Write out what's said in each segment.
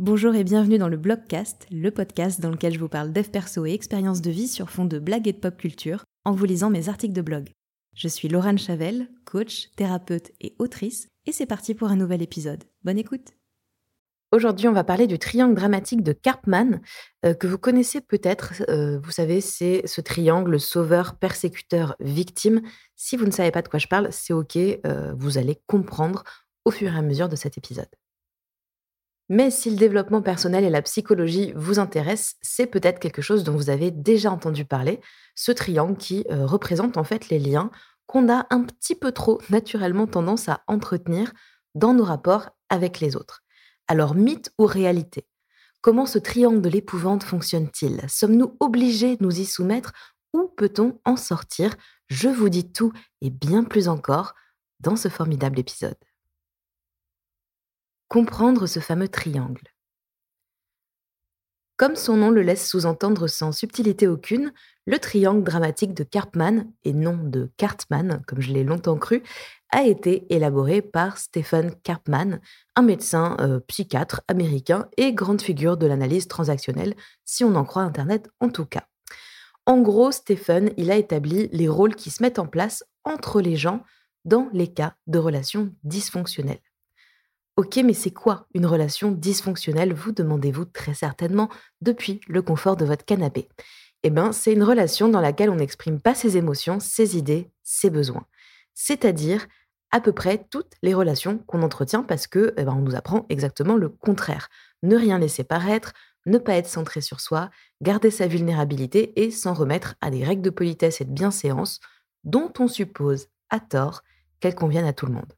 Bonjour et bienvenue dans le Blogcast, le podcast dans lequel je vous parle dev perso et expériences de vie sur fond de blagues et de pop culture en vous lisant mes articles de blog. Je suis Laurent Chavel, coach, thérapeute et autrice, et c'est parti pour un nouvel épisode. Bonne écoute Aujourd'hui, on va parler du triangle dramatique de Karpman, euh, que vous connaissez peut-être. Euh, vous savez, c'est ce triangle sauveur, persécuteur, victime. Si vous ne savez pas de quoi je parle, c'est OK, euh, vous allez comprendre au fur et à mesure de cet épisode. Mais si le développement personnel et la psychologie vous intéressent, c'est peut-être quelque chose dont vous avez déjà entendu parler, ce triangle qui euh, représente en fait les liens qu'on a un petit peu trop naturellement tendance à entretenir dans nos rapports avec les autres. Alors mythe ou réalité Comment ce triangle de l'épouvante fonctionne-t-il? Sommes-nous obligés de nous y soumettre ou peut-on en sortir? Je vous dis tout et bien plus encore dans ce formidable épisode comprendre ce fameux triangle. Comme son nom le laisse sous-entendre sans subtilité aucune, le triangle dramatique de Karpman, et non de Cartman, comme je l'ai longtemps cru, a été élaboré par Stephen Karpman, un médecin euh, psychiatre américain et grande figure de l'analyse transactionnelle, si on en croit Internet en tout cas. En gros, Stephen, il a établi les rôles qui se mettent en place entre les gens dans les cas de relations dysfonctionnelles. Ok, mais c'est quoi une relation dysfonctionnelle Vous demandez-vous très certainement depuis le confort de votre canapé? Eh bien, c'est une relation dans laquelle on n'exprime pas ses émotions, ses idées, ses besoins. C'est-à-dire à peu près toutes les relations qu'on entretient parce que eh ben, on nous apprend exactement le contraire. Ne rien laisser paraître, ne pas être centré sur soi, garder sa vulnérabilité et s'en remettre à des règles de politesse et de bienséance dont on suppose, à tort, qu'elles conviennent à tout le monde.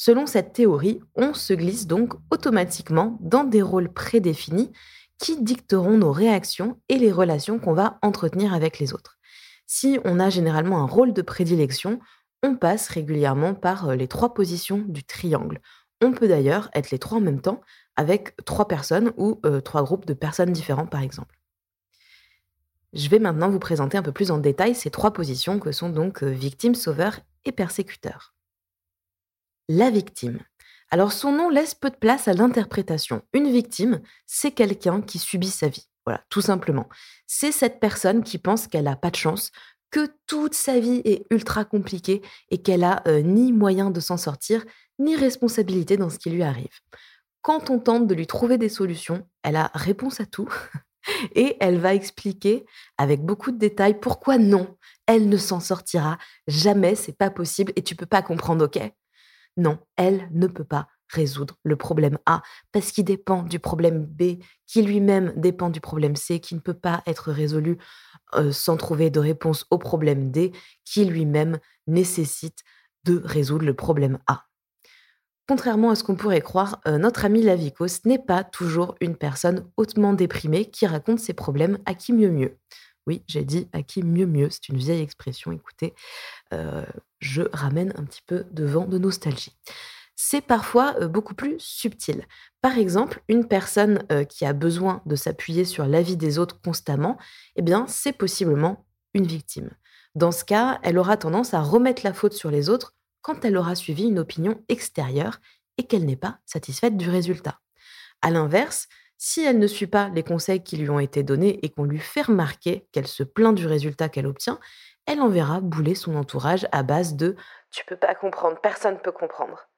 Selon cette théorie, on se glisse donc automatiquement dans des rôles prédéfinis qui dicteront nos réactions et les relations qu'on va entretenir avec les autres. Si on a généralement un rôle de prédilection, on passe régulièrement par euh, les trois positions du triangle. On peut d'ailleurs être les trois en même temps avec trois personnes ou euh, trois groupes de personnes différents par exemple. Je vais maintenant vous présenter un peu plus en détail ces trois positions que sont donc euh, victime, sauveur et persécuteur la victime. Alors son nom laisse peu de place à l'interprétation. Une victime, c'est quelqu'un qui subit sa vie. Voilà, tout simplement. C'est cette personne qui pense qu'elle n'a pas de chance, que toute sa vie est ultra compliquée et qu'elle a euh, ni moyen de s'en sortir, ni responsabilité dans ce qui lui arrive. Quand on tente de lui trouver des solutions, elle a réponse à tout et elle va expliquer avec beaucoup de détails pourquoi non, elle ne s'en sortira jamais, c'est pas possible et tu peux pas comprendre, ok? Non, elle ne peut pas résoudre le problème A parce qu'il dépend du problème B, qui lui-même dépend du problème C, qui ne peut pas être résolu euh, sans trouver de réponse au problème D, qui lui-même nécessite de résoudre le problème A. Contrairement à ce qu'on pourrait croire, euh, notre ami Lavicos n'est pas toujours une personne hautement déprimée qui raconte ses problèmes à qui mieux mieux. Oui, j'ai dit à qui mieux mieux, c'est une vieille expression, écoutez, euh, je ramène un petit peu de vent de nostalgie. C'est parfois euh, beaucoup plus subtil. Par exemple, une personne euh, qui a besoin de s'appuyer sur l'avis des autres constamment, eh bien, c'est possiblement une victime. Dans ce cas, elle aura tendance à remettre la faute sur les autres quand elle aura suivi une opinion extérieure et qu'elle n'est pas satisfaite du résultat. À l'inverse, si elle ne suit pas les conseils qui lui ont été donnés et qu'on lui fait remarquer qu'elle se plaint du résultat qu'elle obtient, elle enverra bouler son entourage à base de Tu peux pas comprendre, personne ne peut comprendre.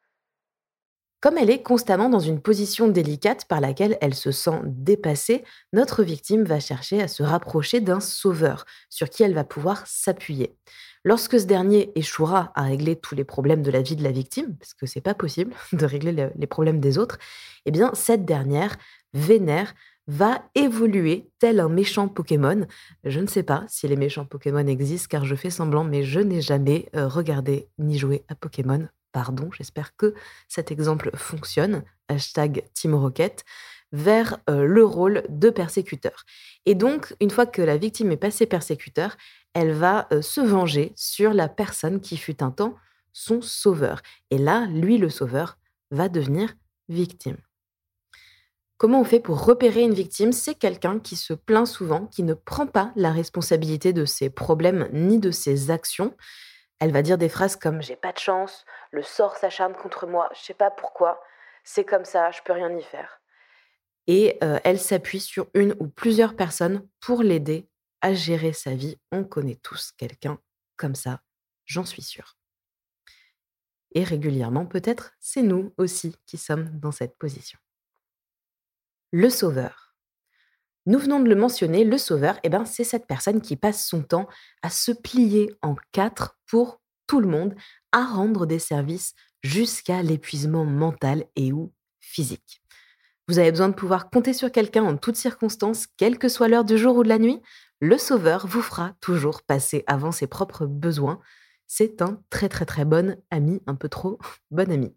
Comme elle est constamment dans une position délicate par laquelle elle se sent dépassée, notre victime va chercher à se rapprocher d'un sauveur sur qui elle va pouvoir s'appuyer. Lorsque ce dernier échouera à régler tous les problèmes de la vie de la victime, parce que c'est pas possible de régler les problèmes des autres, eh bien cette dernière vénère va évoluer tel un méchant Pokémon. Je ne sais pas si les méchants Pokémon existent car je fais semblant, mais je n'ai jamais euh, regardé ni joué à Pokémon. Pardon, j'espère que cet exemple fonctionne. Hashtag Team Rocket vers euh, le rôle de persécuteur. Et donc, une fois que la victime est passée persécuteur, elle va euh, se venger sur la personne qui fut un temps son sauveur. Et là, lui, le sauveur, va devenir victime. Comment on fait pour repérer une victime? C'est quelqu'un qui se plaint souvent, qui ne prend pas la responsabilité de ses problèmes ni de ses actions. Elle va dire des phrases comme J'ai pas de chance, le sort s'acharne contre moi, je sais pas pourquoi, c'est comme ça, je peux rien y faire. et elle s'appuie sur une ou plusieurs personnes pour l'aider à gérer sa vie. On connaît tous quelqu'un comme ça, j'en suis sûre. Et régulièrement, peut-être, c'est nous aussi qui sommes dans cette position. Le sauveur. Nous venons de le mentionner, le sauveur, eh ben, c'est cette personne qui passe son temps à se plier en quatre pour tout le monde, à rendre des services jusqu'à l'épuisement mental et ou physique. Vous avez besoin de pouvoir compter sur quelqu'un en toutes circonstances, quelle que soit l'heure du jour ou de la nuit. Le sauveur vous fera toujours passer avant ses propres besoins. C'est un très très très bon ami, un peu trop bon ami.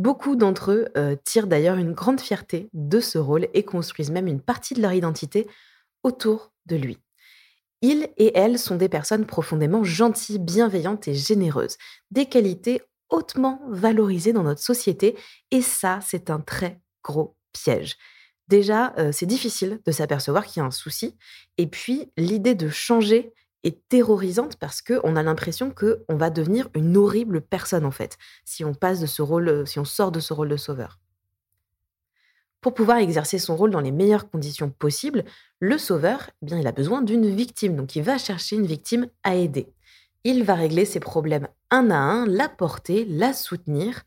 Beaucoup d'entre eux euh, tirent d'ailleurs une grande fierté de ce rôle et construisent même une partie de leur identité autour de lui. Ils et elles sont des personnes profondément gentilles, bienveillantes et généreuses, des qualités hautement valorisées dans notre société, et ça, c'est un très gros piège. Déjà, euh, c'est difficile de s'apercevoir qu'il y a un souci, et puis l'idée de changer est terrorisante parce qu'on a l'impression qu'on va devenir une horrible personne en fait, si on passe de ce rôle, euh, si on sort de ce rôle de sauveur. Pour pouvoir exercer son rôle dans les meilleures conditions possibles, le sauveur, eh bien, il a besoin d'une victime, donc il va chercher une victime à aider. Il va régler ses problèmes un à un, la porter, la soutenir.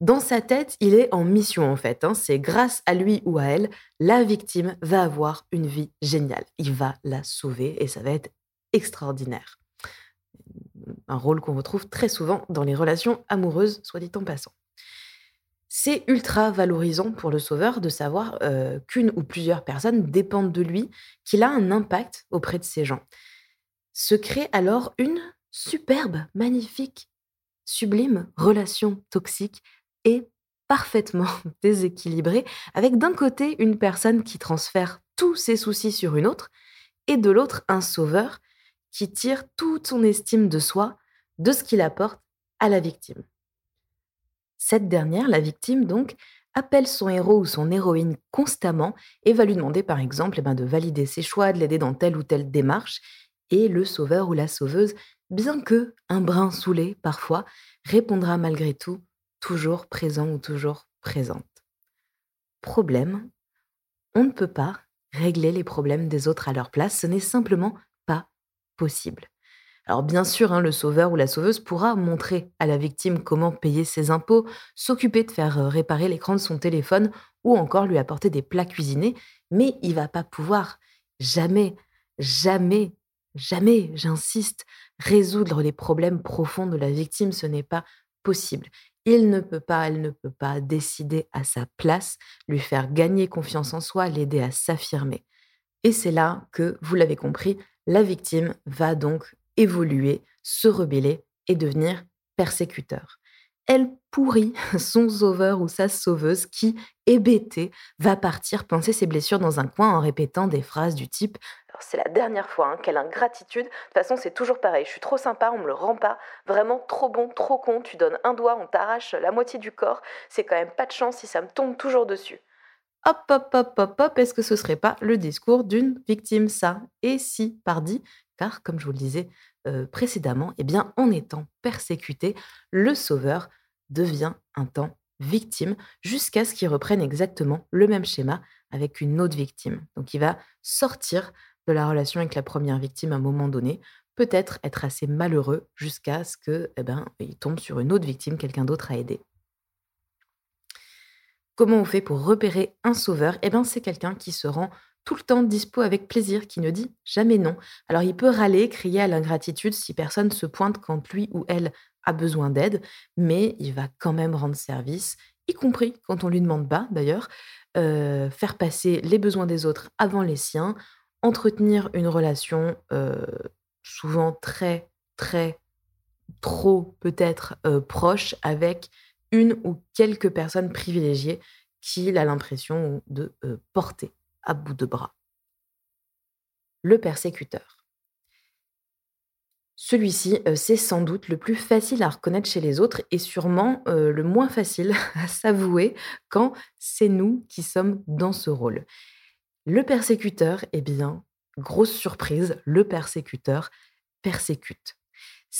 Dans sa tête, il est en mission en fait. Hein. C'est grâce à lui ou à elle, la victime va avoir une vie géniale. Il va la sauver et ça va être extraordinaire. Un rôle qu'on retrouve très souvent dans les relations amoureuses, soit dit en passant. C'est ultra valorisant pour le sauveur de savoir euh, qu'une ou plusieurs personnes dépendent de lui, qu'il a un impact auprès de ces gens. Se crée alors une superbe, magnifique, sublime relation toxique et parfaitement déséquilibrée, avec d'un côté une personne qui transfère tous ses soucis sur une autre, et de l'autre un sauveur qui tire toute son estime de soi de ce qu'il apporte à la victime. Cette dernière, la victime donc, appelle son héros ou son héroïne constamment et va lui demander par exemple eh ben, de valider ses choix, de l'aider dans telle ou telle démarche, et le sauveur ou la sauveuse, bien que un brin saoulé parfois, répondra malgré tout toujours présent ou toujours présente. Problème, on ne peut pas régler les problèmes des autres à leur place, ce n'est simplement possible. Alors bien sûr, hein, le sauveur ou la sauveuse pourra montrer à la victime comment payer ses impôts, s'occuper de faire euh, réparer l'écran de son téléphone ou encore lui apporter des plats cuisinés, mais il va pas pouvoir jamais, jamais, jamais, j'insiste, résoudre les problèmes profonds de la victime, ce n'est pas possible. Il ne peut pas, elle ne peut pas décider à sa place, lui faire gagner confiance en soi, l'aider à s'affirmer. Et c'est là que, vous l'avez compris, la victime va donc évoluer, se rebeller et devenir persécuteur. Elle pourrit son sauveur ou sa sauveuse qui, hébété, va partir penser ses blessures dans un coin en répétant des phrases du type c'est la dernière fois, hein, quelle ingratitude. De toute façon, c'est toujours pareil. Je suis trop sympa, on me le rend pas. Vraiment trop bon, trop con. Tu donnes un doigt, on t'arrache la moitié du corps. C'est quand même pas de chance si ça me tombe toujours dessus. Hop, hop, hop, hop, hop, est-ce que ce serait pas le discours d'une victime, ça? Et si, pardi, car comme je vous le disais euh, précédemment, eh bien, en étant persécuté, le sauveur devient un temps victime jusqu'à ce qu'il reprenne exactement le même schéma avec une autre victime. Donc il va sortir de la relation avec la première victime à un moment donné, peut-être être assez malheureux jusqu'à ce que eh ben, il tombe sur une autre victime, quelqu'un d'autre à aider. Comment on fait pour repérer un sauveur? Eh bien, c'est quelqu'un qui se rend tout le temps dispo avec plaisir, qui ne dit jamais non. Alors, il peut râler, crier à l'ingratitude si personne se pointe quand lui ou elle a besoin d'aide, mais il va quand même rendre service, y compris quand on lui demande pas d'ailleurs, euh, faire passer les besoins des autres avant les siens, entretenir une relation euh, souvent très, très, trop peut-être euh, proche avec une ou quelques personnes privilégiées qu'il a l'impression de euh, porter à bout de bras. Le persécuteur. Celui-ci, euh, c'est sans doute le plus facile à reconnaître chez les autres et sûrement euh, le moins facile à s'avouer quand c'est nous qui sommes dans ce rôle. Le persécuteur, eh bien, grosse surprise, le persécuteur persécute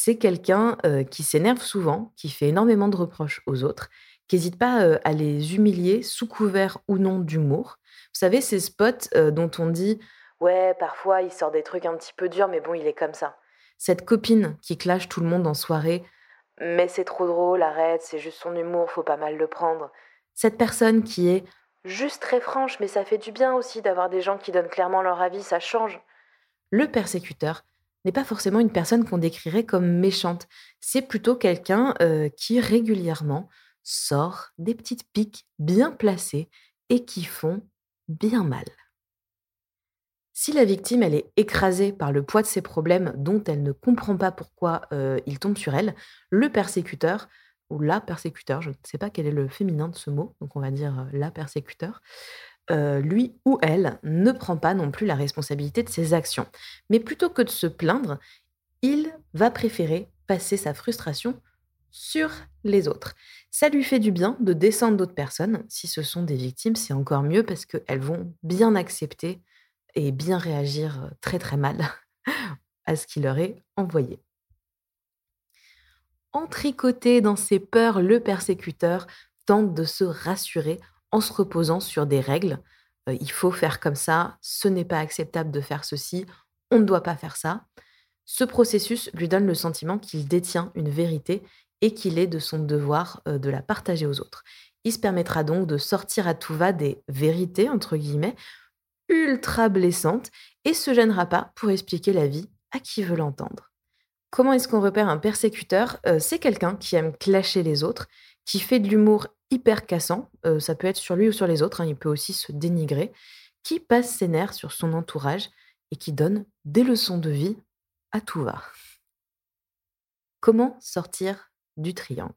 c'est quelqu'un qui s'énerve souvent, qui fait énormément de reproches aux autres, qu'hésite pas euh, à les humilier sous couvert ou non d'humour. Vous savez, ces spots dont on dit Ouais, parfois il sort des trucs un petit peu durs, mais bon, il est comme ça. Cette copine qui clash tout le monde en soirée, mais c'est trop drôle, arrête, c'est juste son humour, faut pas mal le prendre. Cette personne qui est juste très franche, mais ça fait du bien aussi d'avoir des gens qui donnent clairement leur avis, ça change. Le persécuteur pas forcément une personne qu'on décrirait comme méchante, c'est plutôt quelqu'un euh, qui régulièrement sort des petites piques bien placées et qui font bien mal. Si la victime, elle est écrasée par le poids de ses problèmes dont elle ne comprend pas pourquoi euh, il tombe sur elle, le persécuteur, ou la persécuteur, je ne sais pas quel est le féminin de ce mot, donc on va dire euh, la persécuteur, euh, lui ou elle ne prend pas non plus la responsabilité de ses actions. Mais plutôt que de se plaindre, il va préférer passer sa frustration sur les autres. Ça lui fait du bien de descendre d'autres personnes. Si ce sont des victimes, c'est encore mieux parce qu'elles vont bien accepter et bien réagir très très mal à ce qui leur est envoyé. Entricoté dans ses peurs, le persécuteur tente de se rassurer en se reposant sur des règles. il faut faire comme ça, ce n'est pas acceptable de faire ceci, on ne doit pas faire ça. Ce processus lui donne le sentiment qu'il détient une vérité et qu'il est de son devoir de la partager aux autres. Il se permettra donc de sortir à tout va des vérités, entre guillemets, ultra blessante et se gênera pas pour expliquer la vie à qui veut l'entendre. Comment est-ce qu'on repère un persécuteur? Euh, C'est quelqu'un qui aime clasher les autres, qui fait de l'humour hyper cassant, euh, ça peut être sur lui ou sur les autres, hein, il peut aussi se dénigrer, qui passe ses nerfs sur son entourage et qui donne des leçons de vie à tout va. Comment sortir du triangle?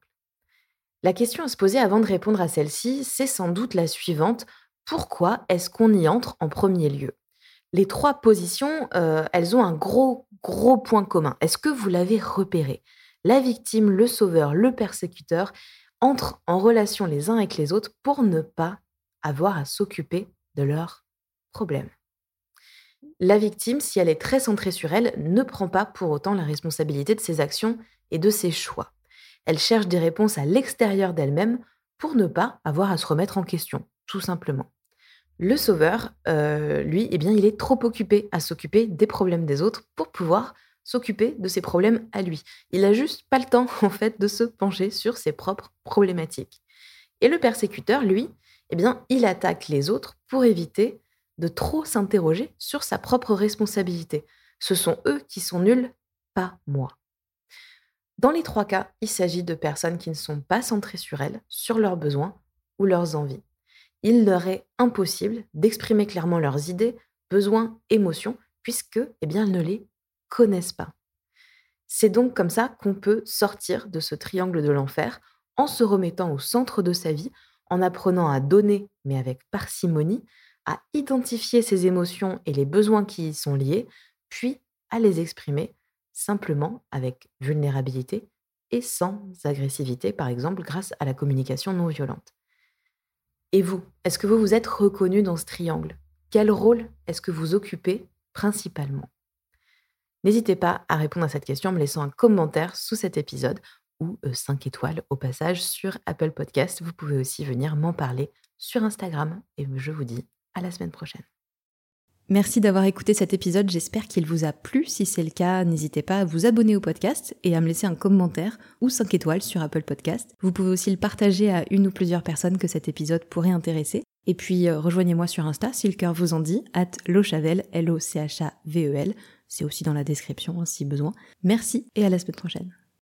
La question à se poser avant de répondre à celle-ci, c'est sans doute la suivante pourquoi est-ce qu'on y entre en premier lieu? Les trois positions, euh, elles ont un gros, gros point commun. Est-ce que vous l'avez repéré? La victime, le sauveur, le persécuteur entrent en relation les uns avec les autres pour ne pas avoir à s'occuper de leurs problèmes. La victime, si elle est très centrée sur elle, ne prend pas pour autant la responsabilité de ses actions et de ses choix. Elle cherche des réponses à l'extérieur d'elle-même pour ne pas avoir à se remettre en question, tout simplement. Le sauveur, euh, lui, eh bien, il est trop occupé à s'occuper des problèmes des autres pour pouvoir s'occuper de ses problèmes à lui. Il a juste pas le temps, en fait, de se pencher sur ses propres problématiques. Et le persécuteur, lui, eh bien, il attaque les autres pour éviter de trop s'interroger sur sa propre responsabilité. Ce sont eux qui sont nuls, pas moi. Dans les trois cas, il s'agit de personnes qui ne sont pas centrées sur elles, sur leurs besoins ou leurs envies il leur est impossible d'exprimer clairement leurs idées, besoins, émotions, puisque eh bien, elles ne les connaissent pas. C'est donc comme ça qu'on peut sortir de ce triangle de l'enfer en se remettant au centre de sa vie, en apprenant à donner, mais avec parcimonie, à identifier ses émotions et les besoins qui y sont liés, puis à les exprimer simplement avec vulnérabilité et sans agressivité, par exemple grâce à la communication non violente. Et vous, est-ce que vous vous êtes reconnu dans ce triangle? Quel rôle est-ce que vous occupez principalement? N'hésitez pas à répondre à cette question en me laissant un commentaire sous cet épisode ou 5 euh, étoiles au passage sur Apple Podcast. Vous pouvez aussi venir m'en parler sur Instagram et je vous dis à la semaine prochaine. Merci d'avoir écouté cet épisode, j'espère qu'il vous a plu. Si c'est le cas, n'hésitez pas à vous abonner au podcast et à me laisser un commentaire ou 5 étoiles sur Apple Podcast. Vous pouvez aussi le partager à une ou plusieurs personnes que cet épisode pourrait intéresser. Et puis euh, rejoignez-moi sur Insta si le cœur vous en dit, at lochavel, L-O-C-H-A-V-E-L. C'est aussi dans la description hein, si besoin. Merci et à la semaine prochaine.